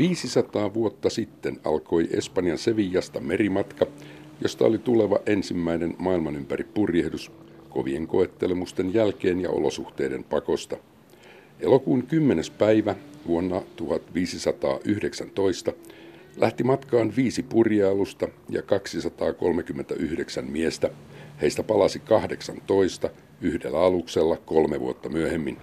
500 vuotta sitten alkoi Espanjan Sevillasta merimatka, josta oli tuleva ensimmäinen maailman ympäri purjehdus kovien koettelemusten jälkeen ja olosuhteiden pakosta. Elokuun 10. päivä vuonna 1519 lähti matkaan viisi purjealusta ja 239 miestä. Heistä palasi 18 yhdellä aluksella kolme vuotta myöhemmin.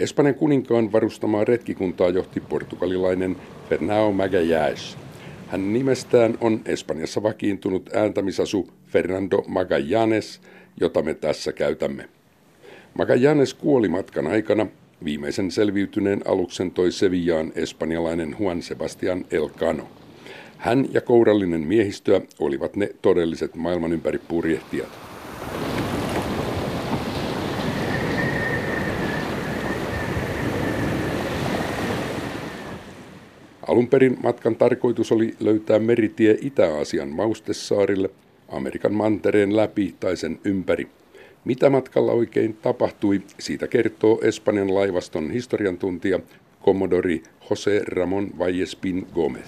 Espanjan kuninkaan varustamaa retkikuntaa johti portugalilainen Fernão Magalhães. Hän nimestään on Espanjassa vakiintunut ääntämisasu Fernando Magallanes, jota me tässä käytämme. Magallanes kuoli matkan aikana. Viimeisen selviytyneen aluksen toi Sevillaan espanjalainen Juan Sebastian Elcano. Hän ja kourallinen miehistöä olivat ne todelliset maailman ympäri purjehtijat. Alun perin matkan tarkoitus oli löytää meritie Itä-Aasian Maustessaarille, Amerikan mantereen läpi tai sen ympäri. Mitä matkalla oikein tapahtui, siitä kertoo Espanjan laivaston historiantuntija Commodori José Ramón Vallespin Gómez.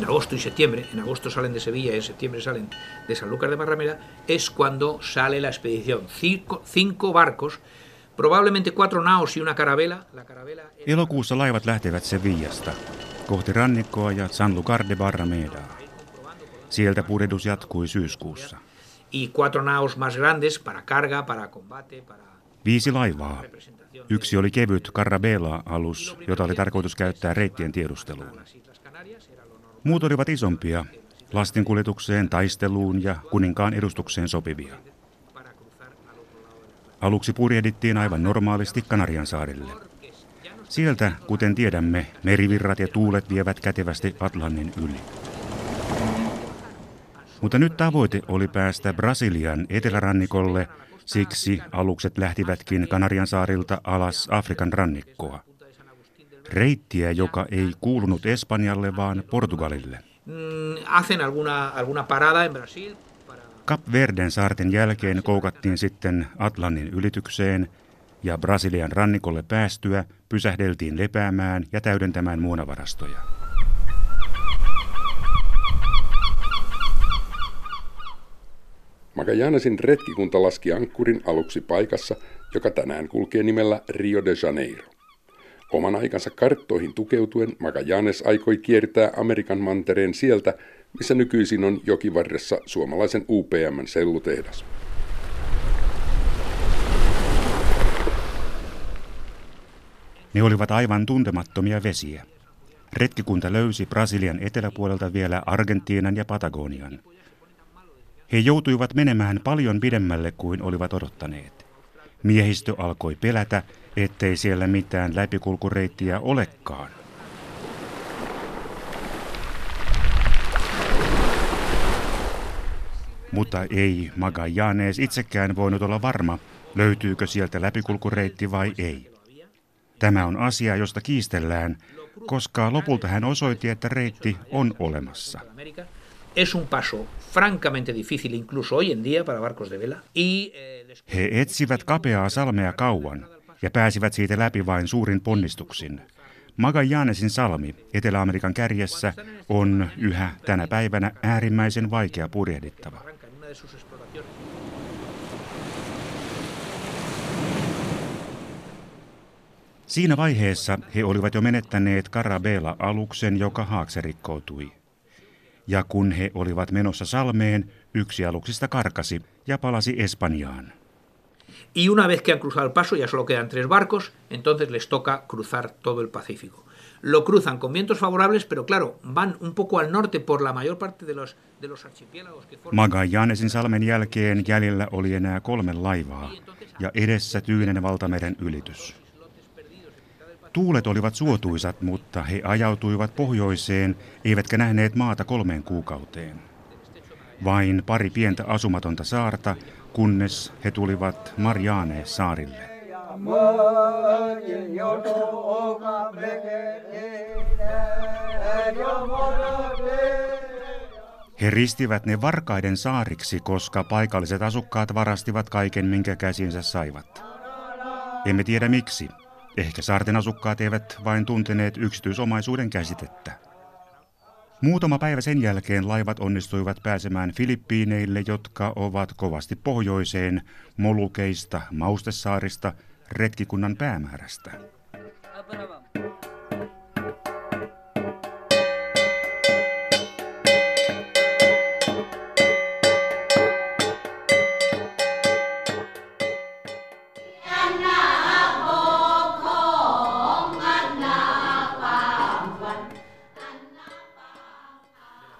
en agosto y septiembre, en agosto salen de Sevilla y en septiembre salen de Sanlúcar de Barrameda, es cuando sale la expedición. Cinco, cinco barcos Probablemente cuatro naos y una carabela. La carabela Elokuussa laivat lähtevät Sevillasta kohti rannikkoa ja San Lucar de Barramedaa. Sieltä purjehdus jatkui syyskuussa. Viisi laivaa. Yksi oli kevyt Carabela-alus, jota oli tarkoitus käyttää reittien tiedusteluun. Muut olivat isompia, lastinkuljetukseen, taisteluun ja kuninkaan edustukseen sopivia. Aluksi purjehdittiin aivan normaalisti Kanarian saarille. Sieltä, kuten tiedämme, merivirrat ja tuulet vievät kätevästi Atlannin yli. Mutta nyt tavoite oli päästä Brasilian etelärannikolle, siksi alukset lähtivätkin Kanarian saarilta alas Afrikan rannikkoa. Reittiä, joka ei kuulunut Espanjalle, vaan Portugalille. Mm, hacen alguna, alguna parada en Brasil Kap Verden saarten jälkeen koukattiin sitten Atlannin ylitykseen ja Brasilian rannikolle päästyä pysähdeltiin lepäämään ja täydentämään muonavarastoja. Magallanesin retkikunta laski ankkurin aluksi paikassa, joka tänään kulkee nimellä Rio de Janeiro. Oman aikansa karttoihin tukeutuen Magallanes aikoi kiertää Amerikan mantereen sieltä, missä nykyisin on jokivarressa suomalaisen UPMn sellutehdas. Ne olivat aivan tuntemattomia vesiä. Retkikunta löysi Brasilian eteläpuolelta vielä Argentiinan ja Patagonian. He joutuivat menemään paljon pidemmälle kuin olivat odottaneet. Miehistö alkoi pelätä, ettei siellä mitään läpikulkureittiä olekaan. Mutta ei Magallanes itsekään voinut olla varma, löytyykö sieltä läpikulkureitti vai ei. Tämä on asia, josta kiistellään, koska lopulta hän osoitti, että reitti on olemassa. Es un paso francamente difícil incluso hoy en día para barcos de vela. Y, eh, He etsivät kapeaa salmea kauan ja pääsivät siitä läpi vain suurin ponnistuksin. Magallanesin salmi Etelä-Amerikan kärjessä on yhä tänä päivänä äärimmäisen vaikea purjehdittava. Siinä vaiheessa he olivat jo menettäneet Carabela-aluksen, joka haakserikkoutui. Ja kun he olivat menossa salmeen, yksi aluksista karkasi ja palasi Espanjaan. Y una vez que han cruzado el paso, ya solo quedan tres barcos, entonces les toca cruzar todo el Pacífico. Lo cruzan con vientos favorables, pero claro, van un poco al norte por la mayor parte de los, de los archipiélagos que forman... Magallanesin salmen jälkeen jäljellä oli enää kolme laivaa ja edessä Tyynen valtameren ylitys. Tuulet olivat suotuisat, mutta he ajautuivat pohjoiseen, eivätkä nähneet maata kolmeen kuukauteen. Vain pari pientä asumatonta saarta, kunnes he tulivat Marianne saarille. He ristivät ne varkaiden saariksi, koska paikalliset asukkaat varastivat kaiken, minkä käsinsä saivat. Emme tiedä miksi. Ehkä saarten asukkaat eivät vain tunteneet yksityisomaisuuden käsitettä. Muutama päivä sen jälkeen laivat onnistuivat pääsemään Filippiineille, jotka ovat kovasti pohjoiseen Molukeista, Maustesaarista, retkikunnan päämäärästä.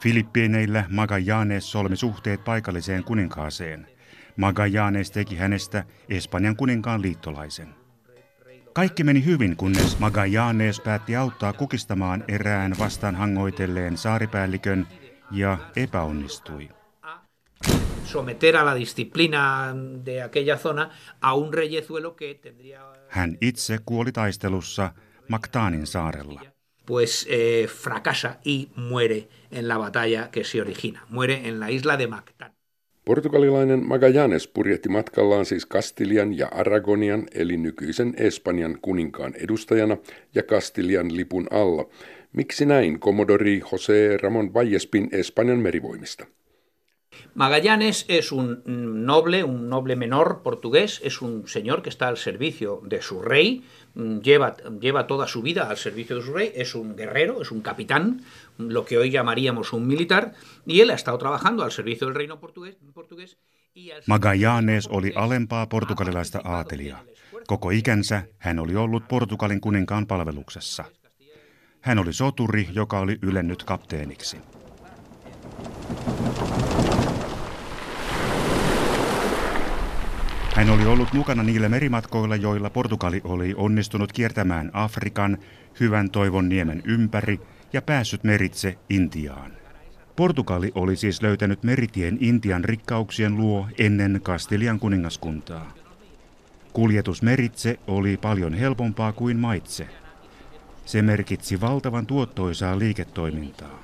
Filippiineillä Magallanes solmi suhteet paikalliseen kuninkaaseen. Magallanes teki hänestä Espanjan kuninkaan liittolaisen. Kaikki meni hyvin, kunnes Magallanes päätti auttaa kukistamaan erään vastaan hangoitelleen saaripäällikön ja epäonnistui. Hän itse kuoli taistelussa Mactanin saarella pues eh, fracasa y muere en la batalla que se origina. Muere en la isla de Mactan. Portugalilainen Magallanes purjehti matkallaan siis Kastilian ja Aragonian eli nykyisen Espanjan kuninkaan edustajana ja Kastilian lipun alla. Miksi näin, komodori José Ramón Vallespin Espanjan merivoimista? Magallanes es un noble, un noble menor portugués, es un señor que está al servicio de su rey, mm, lleva, lleva toda su vida al servicio de su rey, es un guerrero, es un capitán, lo que hoy llamaríamos un militar, y él ha estado trabajando al servicio del reino portugués. portugués Magallanes oli alempaa portugalilaista aatelia. Koko ikänsä hän oli ollut Portugalin kuninkaan palveluksessa. Hän oli soturi, joka oli ylennyt kapteeniksi. Hän oli ollut mukana niillä merimatkoilla, joilla Portugali oli onnistunut kiertämään Afrikan hyvän toivon niemen ympäri ja päässyt meritse Intiaan. Portugali oli siis löytänyt meritien Intian rikkauksien luo ennen Kastilian kuningaskuntaa. Kuljetus meritse oli paljon helpompaa kuin maitse. Se merkitsi valtavan tuottoisaa liiketoimintaa.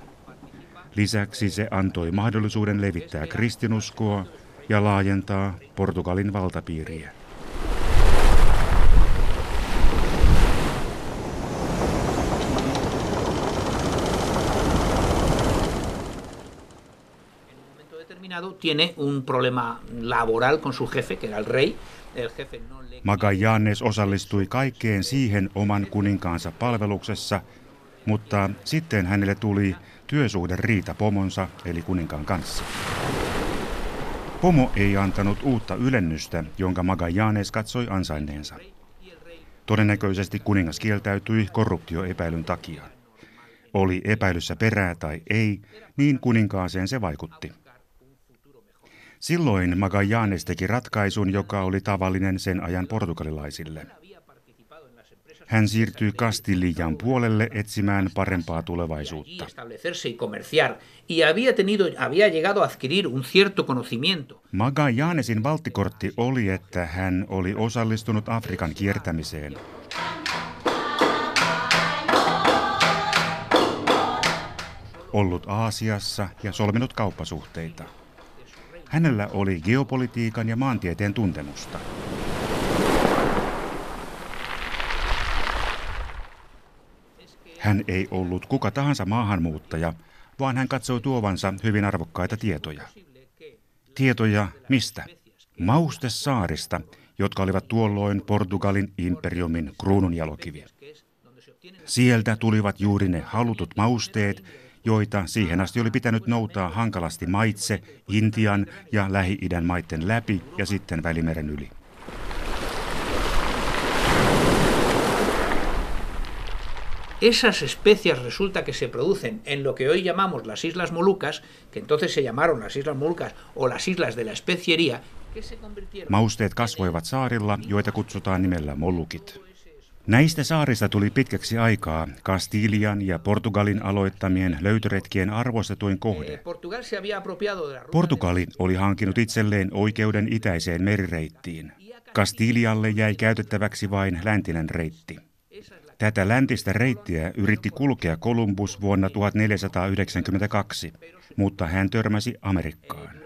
Lisäksi se antoi mahdollisuuden levittää kristinuskoa ja laajentaa Portugalin valtapiiriä. tiene un problema laboral con su jefe, que era el rey. El jefe no le... Magallanes osallistui kaikkeen siihen oman kuninkaansa palveluksessa, mutta sitten hänelle tuli työsuhde riita pomonsa eli kuninkaan kanssa. Pomo ei antanut uutta ylennystä, jonka Magallanes katsoi ansainneensa. Todennäköisesti kuningas kieltäytyi korruptioepäilyn takia. Oli epäilyssä perää tai ei, niin kuninkaaseen se vaikutti. Silloin Magallanes teki ratkaisun, joka oli tavallinen sen ajan portugalilaisille – hän siirtyi Castilian puolelle etsimään parempaa tulevaisuutta. Magallanesin valttikortti oli, että hän oli osallistunut Afrikan kiertämiseen. Ollut Aasiassa ja solminut kauppasuhteita. Hänellä oli geopolitiikan ja maantieteen tuntemusta. Hän ei ollut kuka tahansa maahanmuuttaja, vaan hän katsoi tuovansa hyvin arvokkaita tietoja. Tietoja mistä? Maustessaarista, jotka olivat tuolloin Portugalin imperiumin kruununjalokivi. Sieltä tulivat juuri ne halutut mausteet, joita siihen asti oli pitänyt noutaa hankalasti maitse Intian ja Lähi-idän maitten läpi ja sitten Välimeren yli. Esas especias resulta que se producen en lo que hoy llamamos las Islas Molucas, que entonces se llamaron las Islas Molucas o las Islas de la Especiería, Mausteet kasvoivat saarilla, joita kutsutaan nimellä Molukit. Näistä saarista tuli pitkäksi aikaa Kastilian ja Portugalin aloittamien löytöretkien arvostetuin kohde. Eh, Portugali oli hankinut itselleen oikeuden itäiseen merireittiin. Kastilialle jäi käytettäväksi vain läntinen reitti. Tätä läntistä reittiä yritti kulkea Kolumbus vuonna 1492, mutta hän törmäsi Amerikkaan.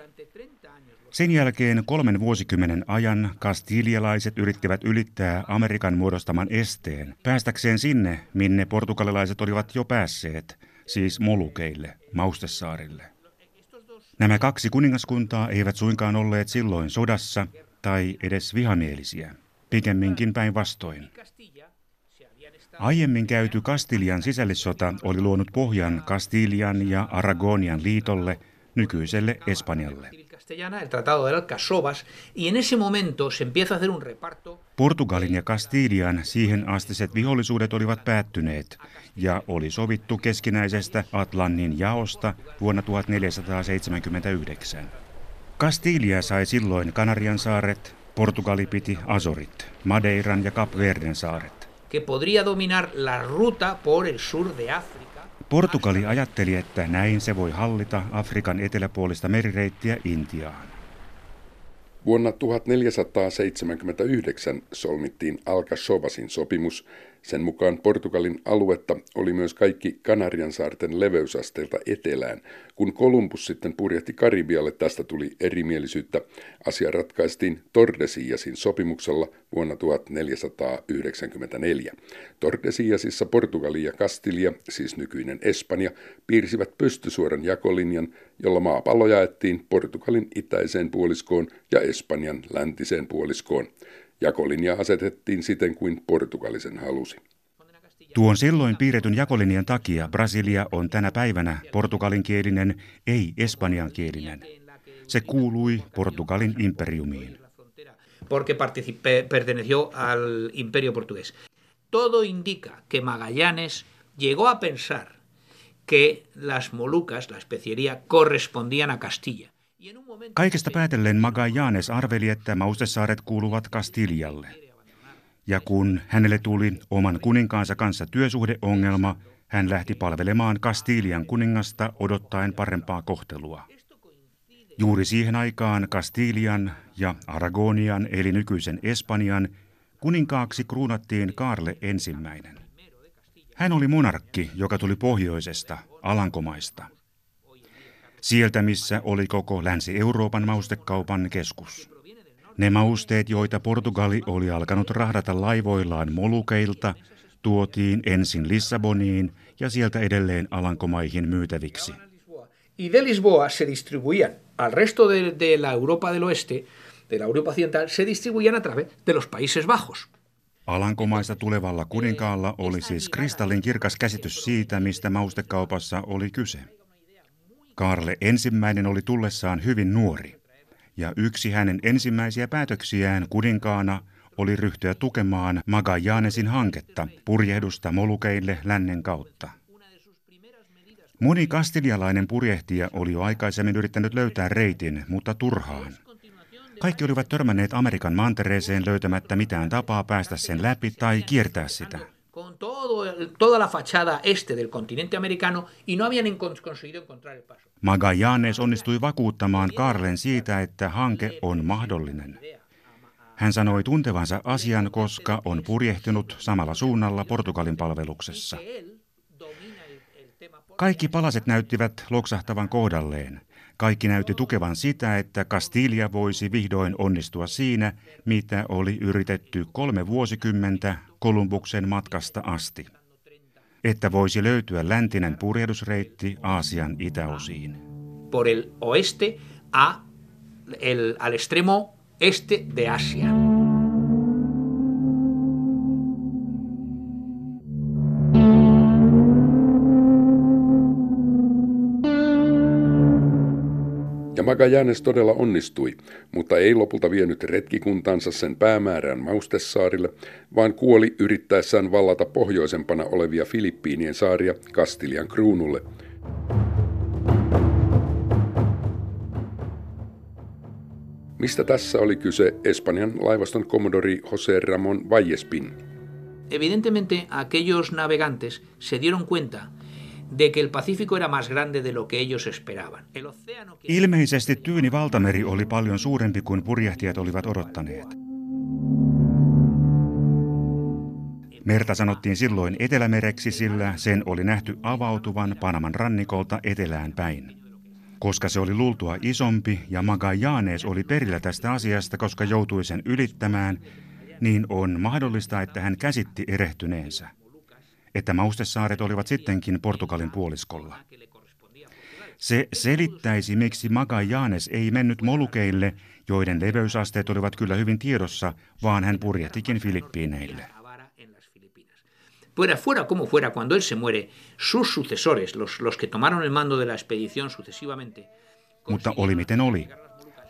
Sen jälkeen kolmen vuosikymmenen ajan kastilialaiset yrittivät ylittää Amerikan muodostaman esteen päästäkseen sinne, minne portugalilaiset olivat jo päässeet, siis Molukeille, Maustessaarille. Nämä kaksi kuningaskuntaa eivät suinkaan olleet silloin sodassa tai edes vihamielisiä, pikemminkin päinvastoin. Aiemmin käyty Kastilian sisällissota oli luonut pohjan Kastilian ja Aragonian liitolle, nykyiselle Espanjalle. Portugalin ja Kastilian siihen astiset vihollisuudet olivat päättyneet ja oli sovittu keskinäisestä Atlannin jaosta vuonna 1479. Kastilia sai silloin Kanarian saaret, Portugali piti Azorit, Madeiran ja Verden saaret. Que podría dominar la ruta por el sur de África. Portugali ajatteli, että näin se voi hallita Afrikan eteläpuolista merireittiä Intiaan. Vuonna 1479 solmittiin Alcasobasin sopimus, sen mukaan Portugalin aluetta oli myös kaikki Kanarian saarten leveysasteelta etelään. Kun Kolumbus sitten purjehti Karibialle, tästä tuli erimielisyyttä. Asia ratkaistiin Tordesiasin sopimuksella vuonna 1494. Tordesiasissa Portugali ja Kastilia, siis nykyinen Espanja, piirsivät pystysuoran jakolinjan, jolla maapallo jaettiin Portugalin itäiseen puoliskoon ja Espanjan läntiseen puoliskoon. Jakolinja asetettiin siten kuin portugalisen halusi. Tuon silloin piirretyn jakolinjan takia Brasilia on tänä päivänä portugalinkielinen, ei espanjankielinen. Se kuului Portugalin imperiumiin. Porque perteneció al imperio portugués. Todo indica que Magallanes llegó a pensar que las Molucas, la especiería, correspondían a Castilla. Kaikesta päätellen Magallanes arveli, että Maustesaaret kuuluvat Kastilialle. Ja kun hänelle tuli oman kuninkaansa kanssa työsuhdeongelma, hän lähti palvelemaan Kastilian kuningasta odottaen parempaa kohtelua. Juuri siihen aikaan Kastilian ja Aragonian eli nykyisen Espanjan kuninkaaksi kruunattiin Karle ensimmäinen. Hän oli monarkki, joka tuli pohjoisesta, Alankomaista – sieltä missä oli koko Länsi-Euroopan maustekaupan keskus. Ne mausteet, joita Portugali oli alkanut rahdata laivoillaan Molukeilta, tuotiin ensin Lissaboniin ja sieltä edelleen Alankomaihin myytäviksi. Y de Lisboa se distribuían al resto de, de la Europa del Oeste, de la Europa Occidental, se distribuían a través de los Países Bajos. Alankomaista tulevalla kuninkaalla oli siis kristallin kirkas käsitys siitä, mistä maustekaupassa oli kyse. Karle ensimmäinen oli tullessaan hyvin nuori, ja yksi hänen ensimmäisiä päätöksiään kuninkaana oli ryhtyä tukemaan Magallanesin hanketta purjehdusta Molukeille lännen kautta. Moni kastilialainen purjehtija oli jo aikaisemmin yrittänyt löytää reitin, mutta turhaan. Kaikki olivat törmänneet Amerikan mantereeseen löytämättä mitään tapaa päästä sen läpi tai kiertää sitä todo, toda la fachada este del continente americano y no habían conseguido encontrar el paso. Magallanes onnistui vakuuttamaan Karlen siitä, että hanke on mahdollinen. Hän sanoi tuntevansa asian, koska on purjehtinut samalla suunnalla Portugalin palveluksessa. Kaikki palaset näyttivät loksahtavan kohdalleen. Kaikki näytti tukevan sitä, että Kastilia voisi vihdoin onnistua siinä, mitä oli yritetty kolme vuosikymmentä Kolumbuksen matkasta asti. Että voisi löytyä läntinen purjehdusreitti Aasian itäosiin. Por el oeste a el, al extremo este de Asia. Ja Magallanes todella onnistui, mutta ei lopulta vienyt retkikuntansa sen päämäärään Maustessaarille, vaan kuoli yrittäessään vallata pohjoisempana olevia Filippiinien saaria Kastilian kruunulle. Mistä tässä oli kyse Espanjan laivaston komodori José Ramón Vallespin? Evidentemente aquellos navegantes se dieron cuenta de que el Pacífico era más grande de lo que ellos esperaban. El océano. Ilmeisesti Tyyni valtameri oli paljon suurempi kuin purjehtijat olivat odottaneet. Merta sanottiin silloin Etelämereksi, sillä sen oli nähty avautuvan Panaman rannikolta etelään päin. Koska se oli luultua isompi ja Magallanes oli perillä tästä asiasta, koska joutui sen ylittämään, niin on mahdollista, että hän käsitti erehtyneensä. Että Maustesaaret olivat sittenkin Portugalin puoliskolla. Se selittäisi, miksi Magallanes ei mennyt Molukeille, joiden leveysasteet olivat kyllä hyvin tiedossa, vaan hän purjehtikin Filippiineille. Fuera, fuera como fuera, cuando él se muere, sus sucesores, los, los que tomaron el mando de la expedición sucesivamente... Mutta oli miten oli.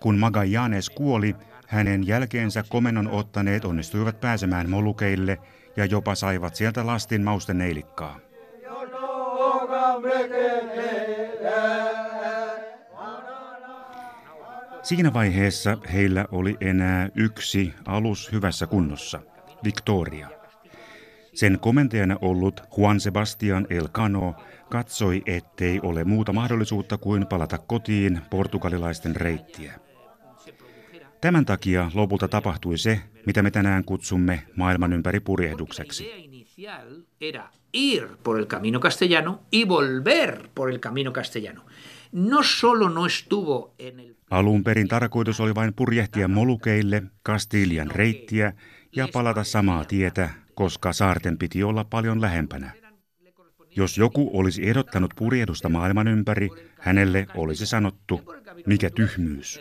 Kun Magallanes kuoli, hänen jälkeensä komennon ottaneet onnistuivat pääsemään Molukeille ja jopa saivat sieltä lastin mausten neilikkaa. Siinä vaiheessa heillä oli enää yksi alus hyvässä kunnossa, Victoria. Sen komentajana ollut Juan Sebastian Elcano katsoi, ettei ole muuta mahdollisuutta kuin palata kotiin portugalilaisten reittiä. Tämän takia lopulta tapahtui se, mitä me tänään kutsumme maailman ympäri purjehdukseksi. ir por el camino castellano y volver por el camino castellano. No solo no estuvo en el... Alun perin tarkoitus oli vain purjehtia Molukeille, Kastilian reittiä ja palata samaa tietä, koska saarten piti olla paljon lähempänä. Jos joku olisi ehdottanut purjehdusta maailman ympäri, hänelle olisi sanottu, mikä tyhmyys.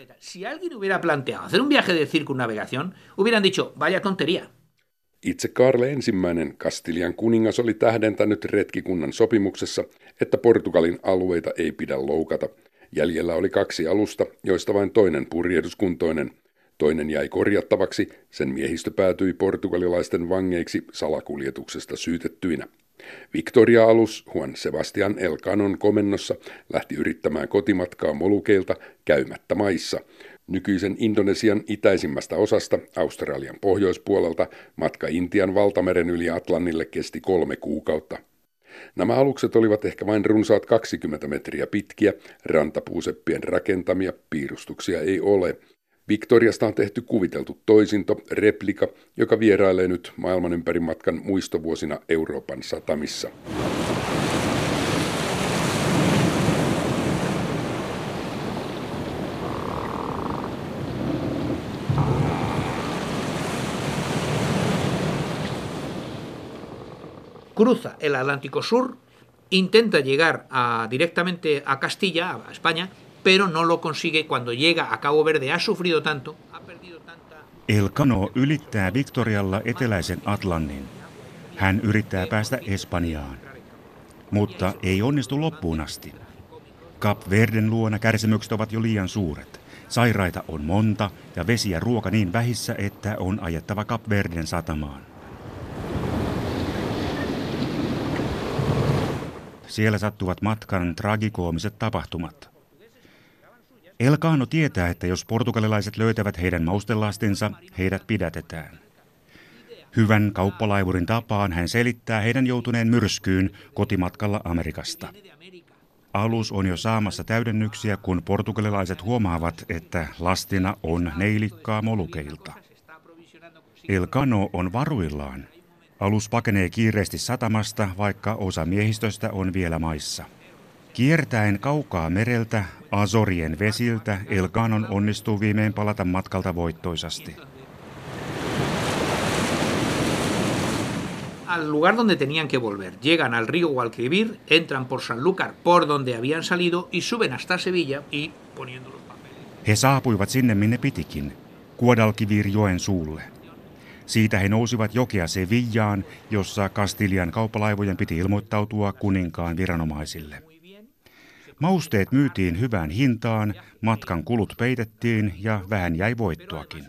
Itse Karle ensimmäinen Kastilian kuningas oli tähdentänyt retkikunnan sopimuksessa, että Portugalin alueita ei pidä loukata. Jäljellä oli kaksi alusta, joista vain toinen purjehduskuntoinen. Toinen jäi korjattavaksi, sen miehistö päätyi portugalilaisten vangeiksi salakuljetuksesta syytettyinä. Victoria-alus Juan Sebastian Elkanon komennossa lähti yrittämään kotimatkaa Molukeilta käymättä maissa. Nykyisen Indonesian itäisimmästä osasta, Australian pohjoispuolelta, matka Intian valtameren yli Atlannille kesti kolme kuukautta. Nämä alukset olivat ehkä vain runsaat 20 metriä pitkiä, rantapuuseppien rakentamia, piirustuksia ei ole – Victoriasta on tehty kuviteltu toisinto, replika, joka vierailee nyt maailman ympäri matkan muistovuosina Euroopan satamissa. Cruza el Atlántico Sur, intenta llegar a, directamente a Castilla, a España, pero no lo consigue cuando llega a Cabo Verde. Ha sufrido tanto. Elcano ylittää Victorialla eteläisen Atlannin. Hän yrittää päästä Espanjaan, mutta ei onnistu loppuun asti. Cap Verden luona kärsimykset ovat jo liian suuret. Sairaita on monta ja vesi ja ruoka niin vähissä, että on ajettava Cap Verden satamaan. Siellä sattuvat matkan tragikoomiset tapahtumat. Elkaano tietää, että jos portugalilaiset löytävät heidän maustelastinsa, heidät pidätetään. Hyvän kauppalaivurin tapaan hän selittää heidän joutuneen myrskyyn kotimatkalla Amerikasta. Alus on jo saamassa täydennyksiä, kun portugalilaiset huomaavat, että lastina on neilikkaa molukeilta. Elkano on varuillaan. Alus pakenee kiireesti satamasta, vaikka osa miehistöstä on vielä maissa. Kiertäen kaukaa mereltä, Azorien vesiltä, Elkanon onnistuu viimein palata matkalta voittoisasti. al lugar donde tenían que volver. Llegan al río Guadalquivir, entran por Sanlúcar, por donde habían salido, y suben hasta Sevilla y poniendo los papeles. He saapuivat sinne minne pitikin, Guadalquivir-joen suulle. Siitä he nousivat jokea Sevillaan, jossa Kastilian kauppalaivojen piti ilmoittautua kuninkaan viranomaisille. Mausteet myytiin hyvään hintaan, matkan kulut peitettiin ja vähän jäi voittoakin.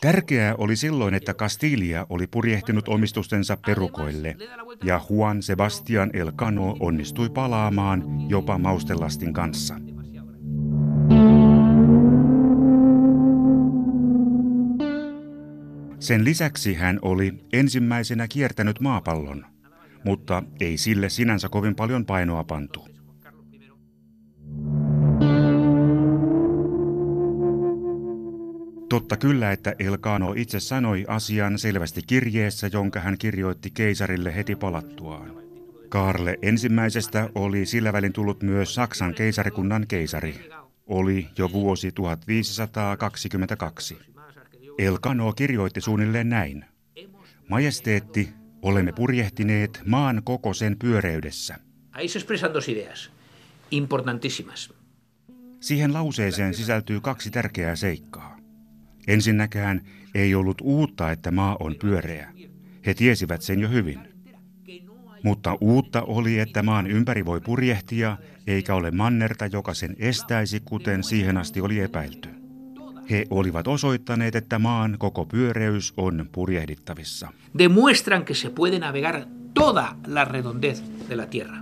Tärkeää oli silloin, että Castilla oli purjehtinut omistustensa perukoille ja Juan Sebastian Elcano onnistui palaamaan jopa maustelastin kanssa. Sen lisäksi hän oli ensimmäisenä kiertänyt maapallon, mutta ei sille sinänsä kovin paljon painoa pantu. Totta kyllä, että Elkano itse sanoi asian selvästi kirjeessä, jonka hän kirjoitti keisarille heti palattuaan. Karle ensimmäisestä oli sillä välin tullut myös Saksan keisarikunnan keisari. Oli jo vuosi 1522. Elkano kirjoitti suunnilleen näin. Majesteetti, olemme purjehtineet maan koko sen pyöreydessä. Ahí se expresan dos ideas importantísimas. Siihen lauseeseen sisältyy kaksi tärkeää seikkaa. Ensinnäkään ei ollut uutta, että maa on pyöreä. He tiesivät sen jo hyvin. Mutta uutta oli, että maan ympäri voi purjehtia, eikä ole mannerta, joka sen estäisi, kuten siihen asti oli epäilty. He olivat osoittaneet, että maan koko pyöreys on purjehdittavissa. Demuestran que se puede navegar toda la redondez de la Tierra.